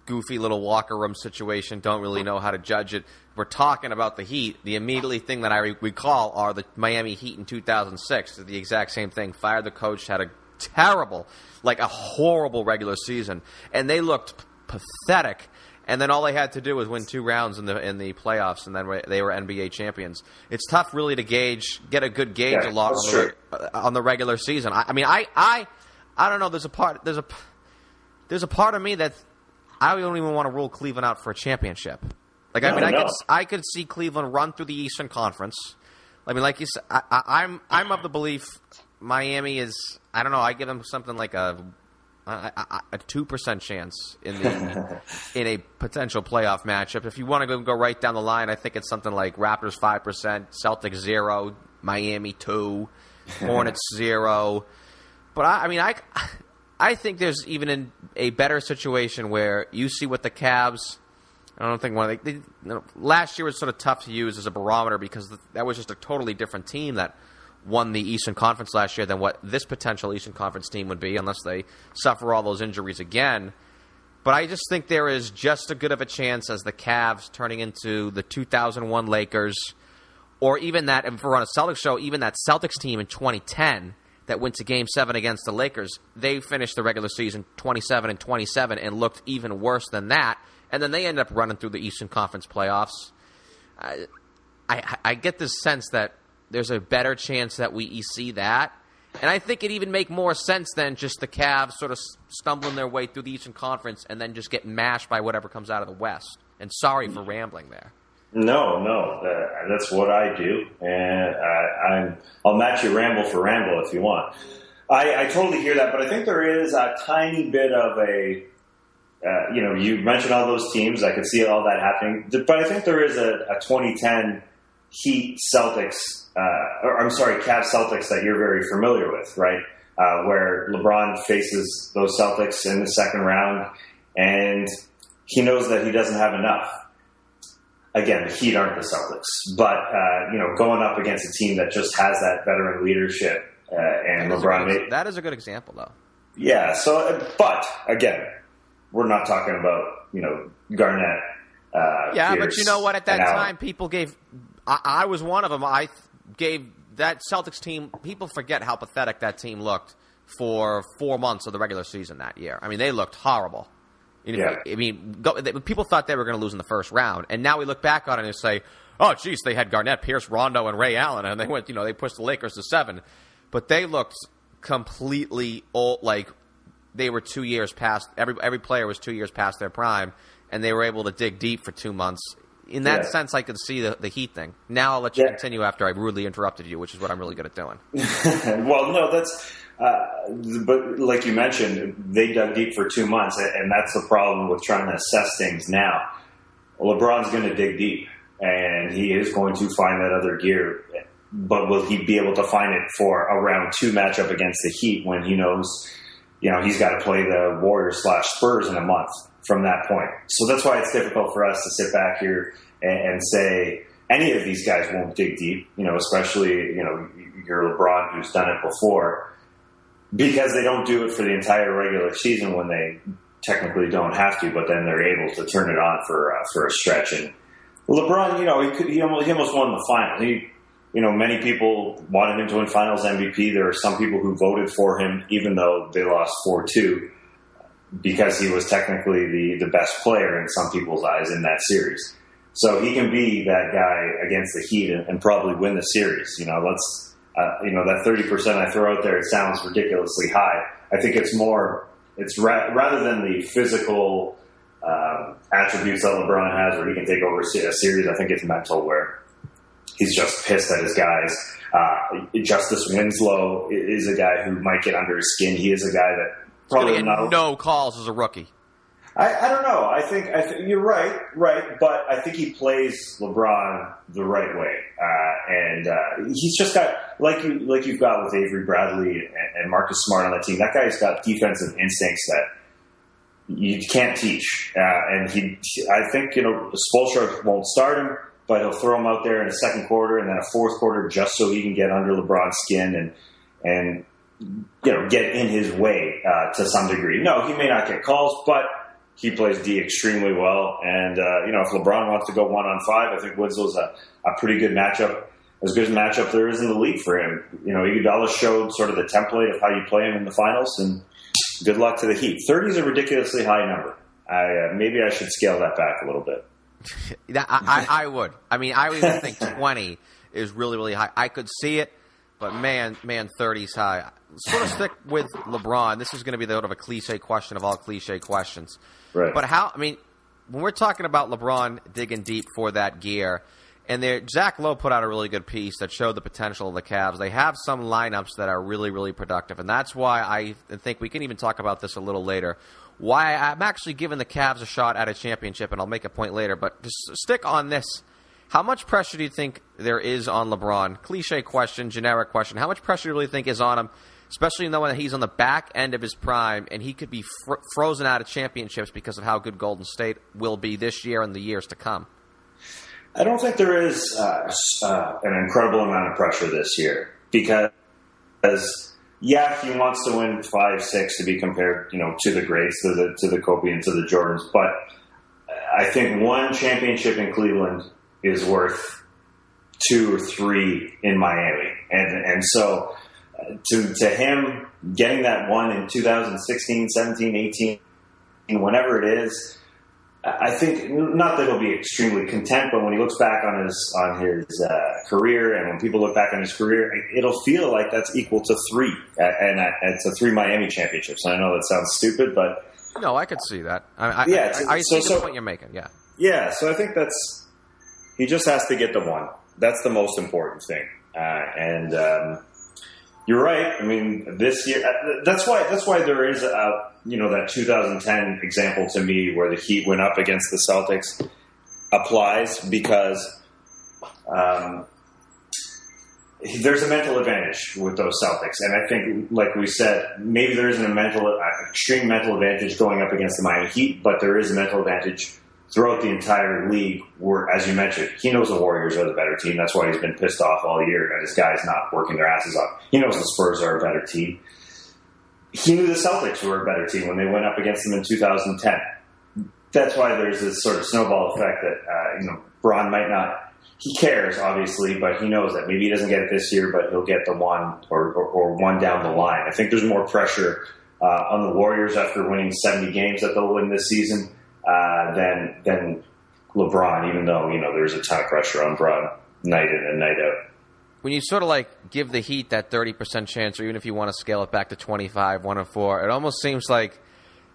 goofy little locker room situation, don't really know how to judge it. We're talking about the Heat. The immediately thing that I recall are the Miami Heat in 2006. The exact same thing. Fired the coach, had a terrible, like a horrible regular season, and they looked pathetic and then all they had to do was win two rounds in the in the playoffs, and then they were NBA champions. It's tough, really, to gauge, get a good gauge yeah, a lot on the, on the, regular season. I, I, mean, I, I, I don't know. There's a part. There's a there's a part of me that I don't even want to rule Cleveland out for a championship. Like, I mean, I could I could see Cleveland run through the Eastern Conference. I mean, like you said, I, I'm I'm of the belief Miami is. I don't know. I give them something like a a two percent chance in the in a potential playoff matchup. If you want to go, go right down the line, I think it's something like Raptors five percent, Celtics zero, Miami two, Hornets zero. But I, I mean, I I think there's even in a better situation where you see what the Cavs. I don't think one. They, they, you know, last year was sort of tough to use as a barometer because that was just a totally different team that won the Eastern Conference last year than what this potential Eastern Conference team would be, unless they suffer all those injuries again. But I just think there is just as good of a chance as the Cavs turning into the 2001 Lakers, or even that, if we're on a Celtics show, even that Celtics team in 2010 that went to Game Seven against the Lakers. They finished the regular season 27 and 27 and looked even worse than that. And then they end up running through the Eastern Conference playoffs. I, I, I get this sense that there's a better chance that we see that. And I think it even make more sense than just the Cavs sort of stumbling their way through the Eastern Conference and then just get mashed by whatever comes out of the West. And sorry for rambling there. No, no, uh, that's what I do, and I, I'm I'll match you ramble for ramble if you want. I, I totally hear that, but I think there is a tiny bit of a uh, you know, you mentioned all those teams. I could see all that happening, but I think there is a, a 2010 Heat Celtics, uh, or I'm sorry, Cavs Celtics that you're very familiar with, right? Uh, where LeBron faces those Celtics in the second round, and he knows that he doesn't have enough. Again, the Heat aren't the Celtics, but uh, you know, going up against a team that just has that veteran leadership, uh, and that LeBron, good, that is a good example, though. Yeah. So, but again, we're not talking about you know Garnett. Uh, yeah, Pierce, but you know what? At that time, people gave I, I was one of them. I gave that Celtics team. People forget how pathetic that team looked for four months of the regular season that year. I mean, they looked horrible. Yeah. I mean, go, they, people thought they were going to lose in the first round, and now we look back on it and say, "Oh, geez, they had Garnett, Pierce, Rondo, and Ray Allen, and they went, you know, they pushed the Lakers to seven, but they looked completely old, like they were two years past. Every every player was two years past their prime, and they were able to dig deep for two months in that yeah. sense, I could see the, the Heat thing. Now I'll let you yeah. continue after I rudely interrupted you, which is what I'm really good at doing. well, no, that's. Uh, but like you mentioned, they dug deep for two months, and that's the problem with trying to assess things now. LeBron's going to dig deep, and he is going to find that other gear. But will he be able to find it for a round two matchup against the Heat when he knows, you know, he's got to play the Warriors slash Spurs in a month? From that point. So that's why it's difficult for us to sit back here and, and say any of these guys won't dig deep, you know, especially, you know, your LeBron who's done it before because they don't do it for the entire regular season when they technically don't have to, but then they're able to turn it on for uh, for a stretch. And LeBron, you know, he could, he almost, he almost won the final. He, you know, many people wanted him to win Finals MVP. There are some people who voted for him, even though they lost four two because he was technically the, the best player in some people's eyes in that series. So he can be that guy against the Heat and, probably win the series. You know, let's uh, you know that thirty percent I throw out there. It sounds ridiculously high. I think it's more. It's ra- rather than the physical um, attributes that LeBron has, where he can take over a series. I think it's mental, where he's just pissed at his guys. Uh, Justice Winslow is a guy who might get under his skin. He is a guy that Probably not. No calls as a rookie. I, I don't know. I think I th- you're right, right. But I think he plays LeBron the right way, uh, and uh, he's just got like you like you've got with Avery Bradley and, and Marcus Smart on that team. That guy's got defensive instincts that you can't teach. Uh, and he, I think you know, Spoelstra won't start him, but he'll throw him out there in a second quarter and then a fourth quarter just so he can get under LeBron's skin and and you know, get in his way uh, to some degree. No, he may not get calls, but he plays D extremely well. And uh, you know, if LeBron wants to go one on five, I think Winslow's a, a pretty good matchup, as good a matchup there is in the league for him. You know, Iguodala showed sort of the template of how you play him in the finals, and good luck to the Heat. Thirty is a ridiculously high number. I uh, maybe I should scale that back a little bit. I, I, I would. I mean, I would even think twenty is really really high. I could see it. But man, man, 30's high. Sort of stick with LeBron. This is going to be the sort of a cliche question of all cliche questions. Right. But how? I mean, when we're talking about LeBron digging deep for that gear, And there, Zach Lowe put out a really good piece that showed the potential of the Cavs. They have some lineups that are really, really productive, and that's why I think we can even talk about this a little later. Why I'm actually giving the Cavs a shot at a championship, and I'll make a point later. But just stick on this. How much pressure do you think there is on LeBron? Cliche question, generic question. How much pressure do you really think is on him, especially knowing that he's on the back end of his prime and he could be fr- frozen out of championships because of how good Golden State will be this year and the years to come? I don't think there is uh, uh, an incredible amount of pressure this year because, yeah, he wants to win five, six to be compared, you know, to the greats, to the to the Kobe and to the Jordans. But I think one championship in Cleveland is worth two or three in Miami, and and so to to him getting that one in 2016, 17, 18, whenever it is I think not that he'll be extremely content, but when he looks back on his on his uh, career, and when people look back on his career, it'll feel like that's equal to three, and it's a three Miami championships. And I know that sounds stupid, but no, I could see that. I, yeah, I, I, I so, see the point you're making. Yeah, yeah. So I think that's he just has to get the one. That's the most important thing, uh, and um, you're right. I mean, this year uh, that's why that's why there is a you know that 2010 example to me where the Heat went up against the Celtics applies because um, there's a mental advantage with those Celtics, and I think, like we said, maybe there isn't a mental uh, extreme mental advantage going up against the Miami Heat, but there is a mental advantage throughout the entire league. Where, as you mentioned, he knows the Warriors are the better team. That's why he's been pissed off all year that his guys not working their asses off. He knows the Spurs are a better team he knew the Celtics were a better team when they went up against them in 2010. That's why there's this sort of snowball effect that uh, you know Bron might not. He cares obviously, but he knows that maybe he doesn't get it this year, but he'll get the one or, or, or one down the line. I think there's more pressure uh, on the Warriors after winning 70 games that they'll win this season uh, than than LeBron. Even though you know there's a ton of pressure on Bron night in and night out when you sort of like give the Heat that 30% chance, or even if you want to scale it back to 25, 1 and 4, it almost seems like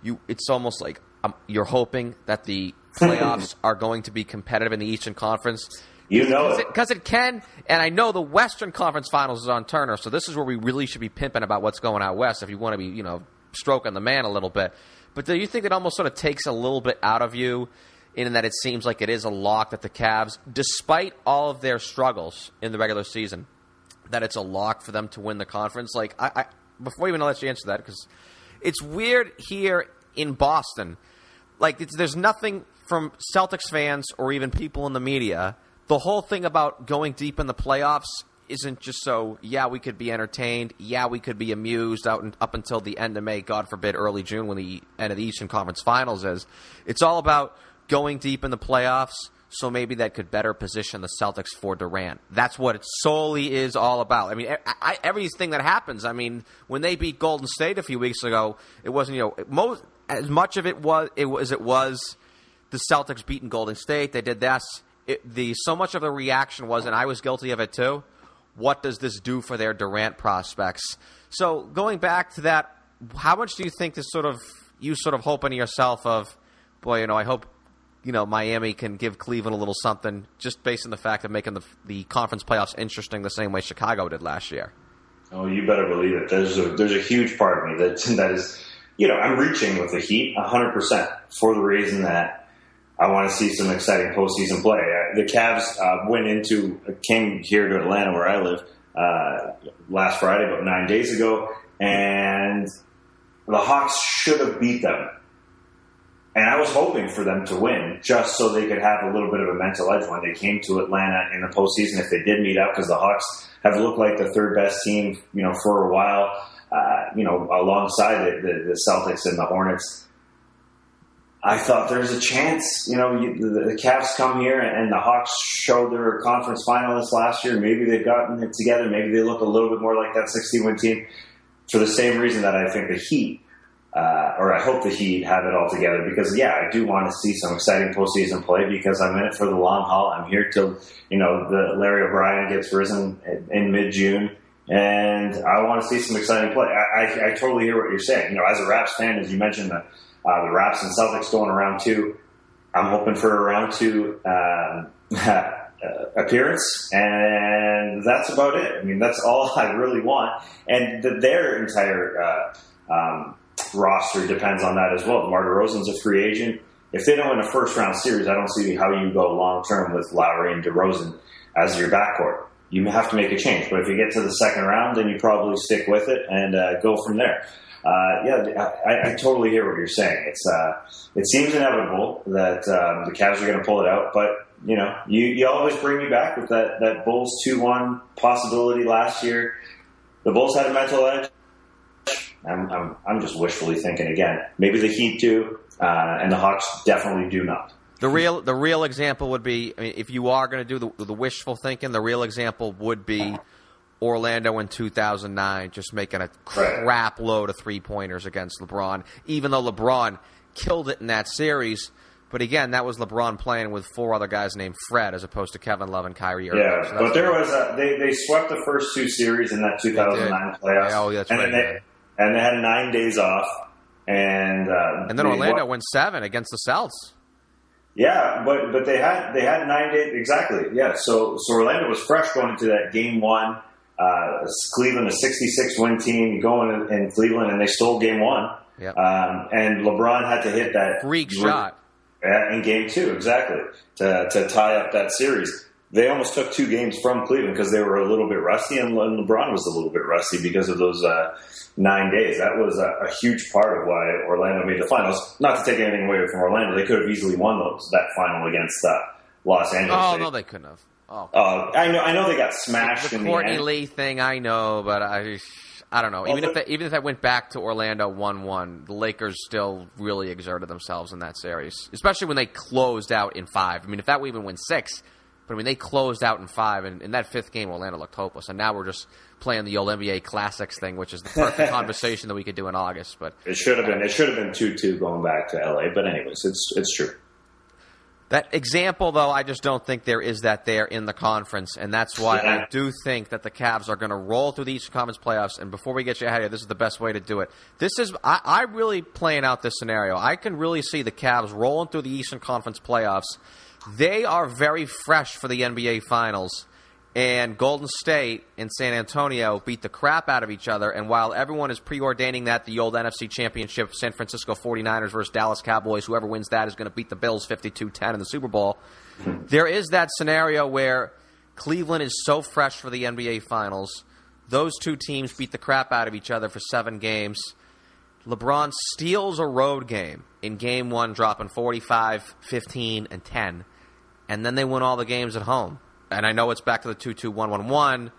you. it's almost like um, you're hoping that the playoffs are going to be competitive in the Eastern Conference. You know Because it, it, can, and I know the Western Conference Finals is on Turner, so this is where we really should be pimping about what's going out West if you want to be, you know, stroking the man a little bit. But do you think it almost sort of takes a little bit out of you in that it seems like it is a lock that the Cavs, despite all of their struggles in the regular season, that it's a lock for them to win the conference. Like, I, I before even let you answer that, because it's weird here in Boston. Like, there's nothing from Celtics fans or even people in the media. The whole thing about going deep in the playoffs isn't just so, yeah, we could be entertained. Yeah, we could be amused out in, up until the end of May, God forbid, early June when the end of the Eastern Conference Finals is. It's all about going deep in the playoffs, so maybe that could better position the Celtics for Durant. That's what it solely is all about. I mean, I, I, everything that happens. I mean, when they beat Golden State a few weeks ago, it wasn't you know most as much of it was it was it was the Celtics beating Golden State. They did this. It, the so much of the reaction was, and I was guilty of it too. What does this do for their Durant prospects? So going back to that, how much do you think this sort of you sort of hoping to yourself of, boy, you know, I hope you know Miami can give Cleveland a little something just based on the fact of making the the conference playoffs interesting the same way Chicago did last year. Oh, you better believe it. There's a there's a huge part of me that that is, you know, I'm reaching with the Heat 100 percent for the reason that I want to see some exciting postseason play. Uh, the Cavs uh, went into came here to Atlanta where I live uh, last Friday, about nine days ago, and the Hawks should have beat them and I was hoping for them to win just so they could have a little bit of a mental edge when they came to Atlanta in the postseason if they did meet up because the Hawks have looked like the third best team, you know, for a while, uh, you know, alongside the, the, the, Celtics and the Hornets. I thought there's a chance, you know, you, the, the Cavs come here and the Hawks showed their conference finalists last year. Maybe they've gotten it together. Maybe they look a little bit more like that 60 win team for the same reason that I think the Heat uh, or I hope the Heat have it all together because yeah, I do want to see some exciting postseason play because I'm in it for the long haul. I'm here till you know the Larry O'Brien gets risen in, in mid June, and I want to see some exciting play. I, I, I, totally hear what you're saying. You know, as a Raps fan, as you mentioned, the uh, the Raps and Celtics going around two. I'm hoping for a round two. Um, appearance, and that's about it. I mean, that's all I really want, and the, their entire uh, um, roster depends on that as well. DeMar DeRozan's a free agent. If they don't win a first round series, I don't see how you go long term with Lowry and DeRozan as your backcourt. You have to make a change, but if you get to the second round, then you probably stick with it and uh, go from there. Uh, yeah, I, I, totally hear what you're saying. It's uh, it seems inevitable that um, the Cavs are going to pull it out, but you know, you, you always bring me back with that that Bulls two one possibility last year. The Bulls had a mental edge. I'm, I'm, I'm just wishfully thinking again. Maybe the Heat do, uh, and the Hawks definitely do not. The real the real example would be I mean, if you are going to do the, the wishful thinking. The real example would be Orlando in 2009, just making a crap load of three pointers against LeBron. Even though LeBron killed it in that series, but again, that was LeBron playing with four other guys named Fred, as opposed to Kevin Love and Kyrie Irving. Yeah, so but there was a, they they swept the first two series in that 2009 playoffs. Yeah, oh, that's and right. They, and they had nine days off, and uh, and then Orlando won seven against the Celts. Yeah, but but they had they had nine days exactly. Yeah, so so Orlando was fresh going into that game one. Uh, Cleveland, a 66 win team, going in, in, Cleveland, and they stole game one. Yep. Um, and LeBron had to hit that freak shot in game two, exactly, to, to tie up that series. They almost took two games from Cleveland because they were a little bit rusty, and LeBron was a little bit rusty because of those uh, nine days. That was a, a, huge part of why Orlando made the finals. Not to take anything away from Orlando, they could have easily won those that final against uh, Los Angeles. Oh they, no, they couldn't have. Oh, uh, I know. I know they got smashed. The, the Courtney the Lee thing, I know, but I, I don't know. Well, even if they, even if that went back to Orlando one one, the Lakers still really exerted themselves in that series, especially when they closed out in five. I mean, if that would even win six, but I mean they closed out in five, and in that fifth game, Orlando looked hopeless, and now we're just playing the old NBA Classics thing, which is the perfect conversation that we could do in August. But it should have been it should have been two two going back to LA. But anyways, it's it's true. That example, though, I just don't think there is that there in the conference, and that's why yeah. I do think that the Cavs are going to roll through the Eastern Conference playoffs. And before we get you out of here, this is the best way to do it. This is I, I really playing out this scenario. I can really see the Cavs rolling through the Eastern Conference playoffs. They are very fresh for the NBA Finals and Golden State and San Antonio beat the crap out of each other. And while everyone is preordaining that the old NFC Championship, San Francisco 49ers versus Dallas Cowboys, whoever wins that is going to beat the Bills 52 10 in the Super Bowl, there is that scenario where Cleveland is so fresh for the NBA Finals. Those two teams beat the crap out of each other for seven games. LeBron steals a road game in game one, dropping 45, 15, and 10. And then they win all the games at home and I know it's back to the two two one one one,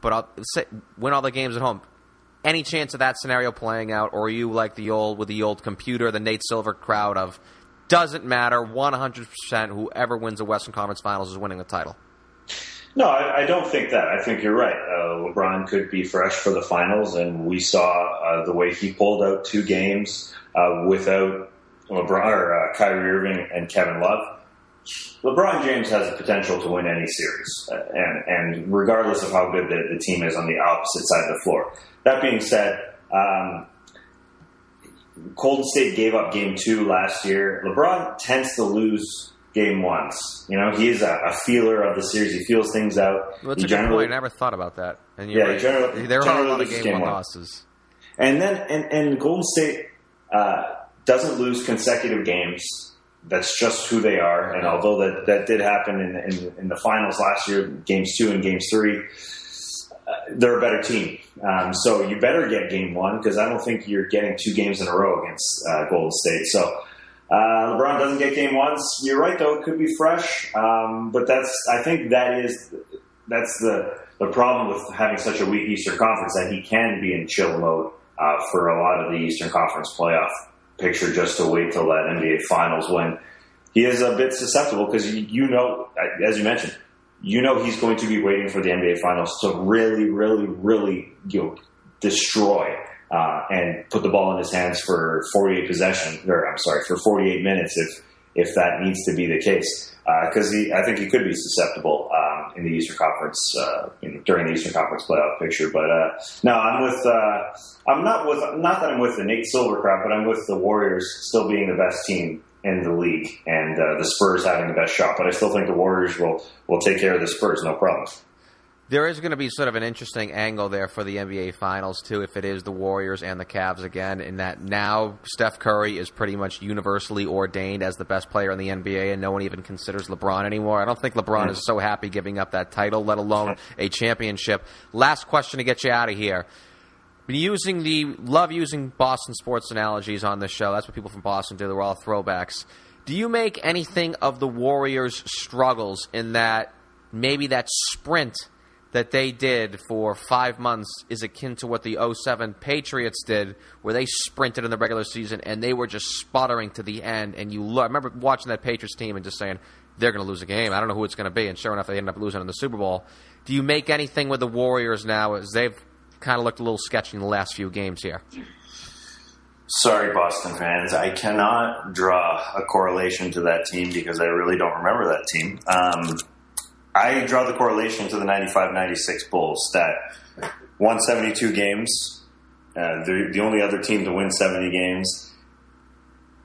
but I'll say, win all the games at home. Any chance of that scenario playing out, or you like the old with the old computer, the Nate Silver crowd of doesn't matter, one hundred percent, whoever wins the Western Conference Finals is winning the title? No, I, I, don't think that. I think you're right. Uh, LeBron could be fresh for the finals, and we saw uh, the way he pulled out two games uh, without LeBron or uh, Kyrie Irving and Kevin Love. LeBron James has the potential to win any series, uh, and, and regardless of how good the, the, team is on the opposite side of the floor. That being said, um, Golden State gave up game two last year. LeBron tends to lose game ones. You know, he is a, a feeler of the series. He feels things out. Well, that's he a good point. I never thought about that. And yeah, right. generally, there are a lot of game, game one losses. And then, and, and Golden State uh, doesn't lose consecutive games that's just who they are. And although that, that did happen in, in, in the finals last year, games two and games three, uh, they're a better team. Um, so you better get game one because I don't think you're getting two games in a row against uh, Golden State. So uh, LeBron doesn't get game once. You're right though; it could be fresh, um, but that's I think that is that's the the problem with having such a weak Eastern Conference that he can be in chill mode uh, for a lot of the Eastern Conference playoff picture just to wait till that NBA Finals when he is a bit susceptible because you know, as you mentioned, you know he's going to be waiting for the NBA Finals to really, really, really you know, destroy uh, and put the ball in his hands for 48 possession, or I'm sorry, for 48 minutes if if that needs to be the case. Because uh, I think he could be susceptible um, in the Eastern Conference uh, during the Eastern Conference playoff picture. But uh, no, I'm with. Uh, I'm not with. Not that I'm with the Nate Silver crowd, but I'm with the Warriors still being the best team in the league, and uh, the Spurs having the best shot. But I still think the Warriors will will take care of the Spurs, no problem. There is going to be sort of an interesting angle there for the NBA Finals too, if it is the Warriors and the Cavs again. In that now Steph Curry is pretty much universally ordained as the best player in the NBA, and no one even considers LeBron anymore. I don't think LeBron is so happy giving up that title, let alone a championship. Last question to get you out of here. Using the love using Boston sports analogies on this show. That's what people from Boston do. They're all throwbacks. Do you make anything of the Warriors' struggles in that maybe that sprint that they did for five months is akin to what the 07 Patriots did, where they sprinted in the regular season and they were just sputtering to the end. And you lo- I remember watching that Patriots team and just saying, they're going to lose a game. I don't know who it's going to be. And sure enough, they ended up losing in the Super Bowl. Do you make anything with the Warriors now as they've kind of looked a little sketchy in the last few games here? Sorry, Boston fans. I cannot draw a correlation to that team because I really don't remember that team. Um, I draw the correlation to the 95 96 Bulls that won 72 games. Uh, they're the only other team to win 70 games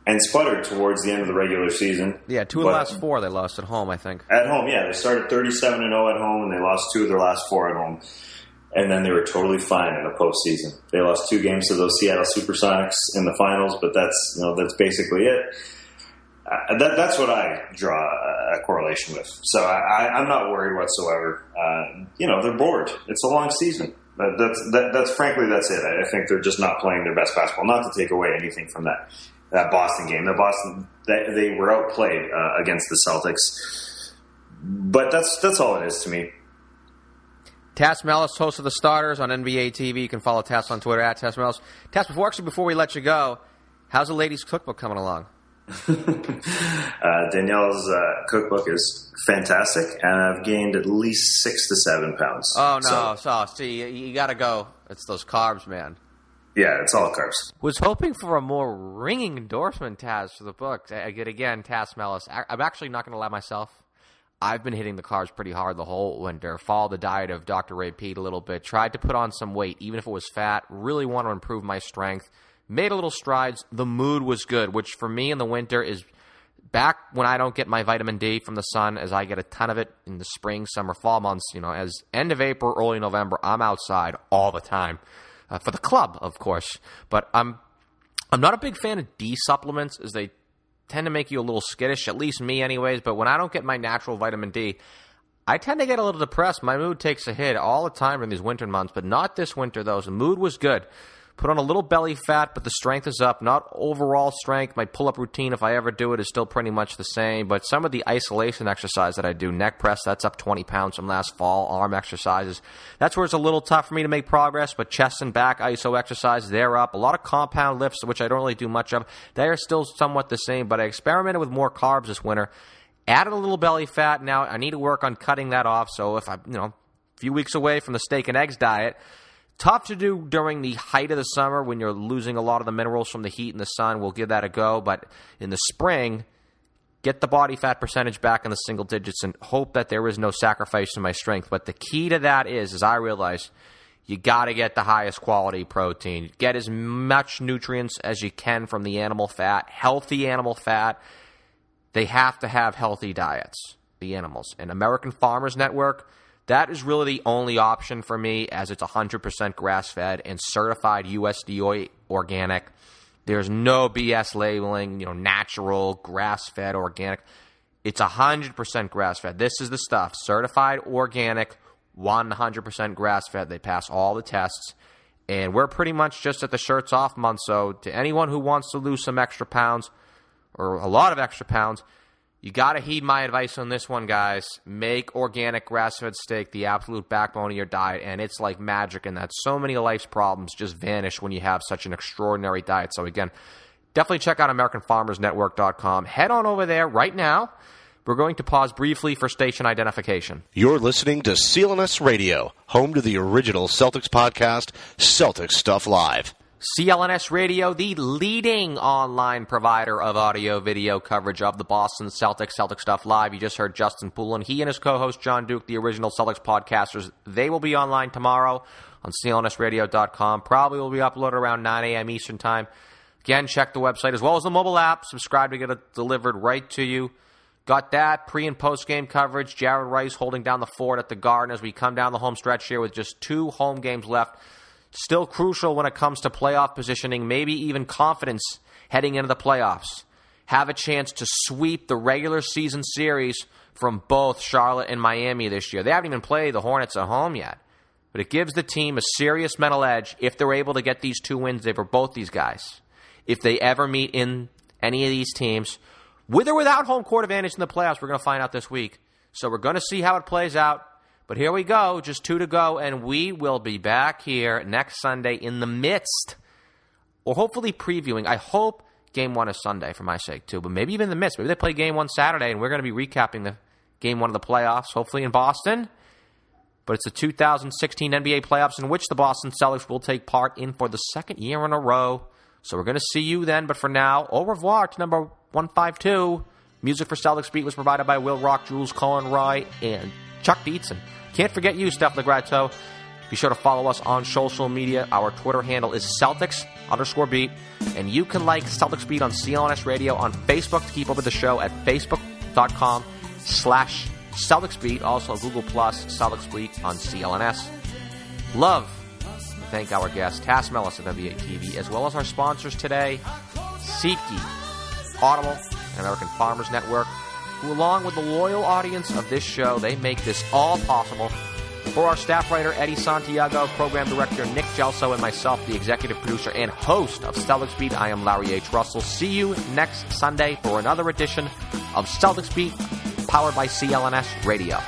and sputtered towards the end of the regular season. Yeah, two of the last four they lost at home, I think. At home, yeah. They started 37 and 0 at home and they lost two of their last four at home. And then they were totally fine in the postseason. They lost two games to those Seattle Supersonics in the finals, but that's you know that's basically it. Uh, that, that's what I draw a correlation with. So I, am not worried whatsoever. Uh, you know, they're bored. It's a long season. That, that's that, that's frankly that's it. I, I think they're just not playing their best basketball. Not to take away anything from that that Boston game. The Boston they, they were outplayed uh, against the Celtics, but that's that's all it is to me. Tas Melas, host of the Starters on NBA TV. You can follow Tas on Twitter at Tas Melas. Tas, before actually before we let you go, how's the ladies' cookbook coming along? uh, Danielle's uh, cookbook is fantastic, and I've gained at least six to seven pounds. Oh no! So, so see, you, you got to go. It's those carbs, man. Yeah, it's all carbs. Was hoping for a more ringing endorsement, Tas, for the book. Again, Tas Melas. I'm actually not going to lie myself. I've been hitting the carbs pretty hard the whole winter. Followed the diet of Dr. Ray Peat a little bit. Tried to put on some weight, even if it was fat. Really want to improve my strength. Made a little strides. The mood was good, which for me in the winter is back when I don't get my vitamin D from the sun, as I get a ton of it in the spring, summer, fall months. You know, as end of April, early November, I'm outside all the time uh, for the club, of course. But I'm I'm not a big fan of D supplements, as they tend to make you a little skittish, at least me, anyways. But when I don't get my natural vitamin D, I tend to get a little depressed. My mood takes a hit all the time in these winter months, but not this winter, though. The mood was good. Put on a little belly fat, but the strength is up. Not overall strength. My pull up routine, if I ever do it, is still pretty much the same. But some of the isolation exercise that I do, neck press, that's up 20 pounds from last fall. Arm exercises, that's where it's a little tough for me to make progress. But chest and back ISO exercise, they're up. A lot of compound lifts, which I don't really do much of, they are still somewhat the same. But I experimented with more carbs this winter. Added a little belly fat. Now I need to work on cutting that off. So if I, you know, a few weeks away from the steak and eggs diet. Tough to do during the height of the summer when you're losing a lot of the minerals from the heat and the sun. We'll give that a go. But in the spring, get the body fat percentage back in the single digits and hope that there is no sacrifice to my strength. But the key to that is, as I realize, you got to get the highest quality protein. Get as much nutrients as you can from the animal fat, healthy animal fat. They have to have healthy diets, the animals. And American Farmers Network that is really the only option for me as it's 100% grass fed and certified USDA organic. There's no BS labeling, you know, natural, grass fed, organic. It's 100% grass fed. This is the stuff. Certified organic, 100% grass fed. They pass all the tests. And we're pretty much just at the shirts off month. So, to anyone who wants to lose some extra pounds or a lot of extra pounds, you got to heed my advice on this one, guys. Make organic grass fed steak the absolute backbone of your diet, and it's like magic in that so many life's problems just vanish when you have such an extraordinary diet. So, again, definitely check out AmericanFarmersNetwork.com. Head on over there right now. We're going to pause briefly for station identification. You're listening to CLNS Radio, home to the original Celtics podcast, Celtics Stuff Live. CLNS Radio, the leading online provider of audio video coverage of the Boston Celtics, Celtic Stuff Live. You just heard Justin Poulin. He and his co host, John Duke, the original Celtics podcasters, they will be online tomorrow on clnsradio.com. Probably will be uploaded around 9 a.m. Eastern Time. Again, check the website as well as the mobile app. Subscribe to get it delivered right to you. Got that pre and post game coverage. Jared Rice holding down the fort at the Garden as we come down the home stretch here with just two home games left. Still crucial when it comes to playoff positioning, maybe even confidence heading into the playoffs. Have a chance to sweep the regular season series from both Charlotte and Miami this year. They haven't even played the Hornets at home yet. But it gives the team a serious mental edge if they're able to get these two wins over both these guys. If they ever meet in any of these teams, with or without home court advantage in the playoffs, we're going to find out this week. So we're going to see how it plays out. But here we go, just two to go, and we will be back here next Sunday in the midst, or hopefully previewing. I hope game one is Sunday for my sake, too, but maybe even the midst. Maybe they play game one Saturday, and we're going to be recapping the game one of the playoffs, hopefully in Boston. But it's the 2016 NBA playoffs in which the Boston Celtics will take part in for the second year in a row. So we're going to see you then. But for now, au revoir to number 152. Music for Celtics Beat was provided by Will Rock, Jules Cohen, Roy, and Chuck Dietzen. Can't forget you, Steph Legrato. Be sure to follow us on social media. Our Twitter handle is Celtics underscore beat. And you can like Celtics Beat on CLNS Radio on Facebook to keep up with the show at facebook.com slash Celtics Beat. Also Google Plus Celtics Beat on CLNS. Love thank our guest, Tas Melas of NBA TV, as well as our sponsors today, SeatGeek, Audible, and American Farmers Network, who, along with the loyal audience of this show, they make this all possible. For our staff writer, Eddie Santiago, program director, Nick Gelso, and myself, the executive producer and host of Celtics Beat, I am Larry H. Russell. See you next Sunday for another edition of Celtics Beat, powered by CLNS Radio.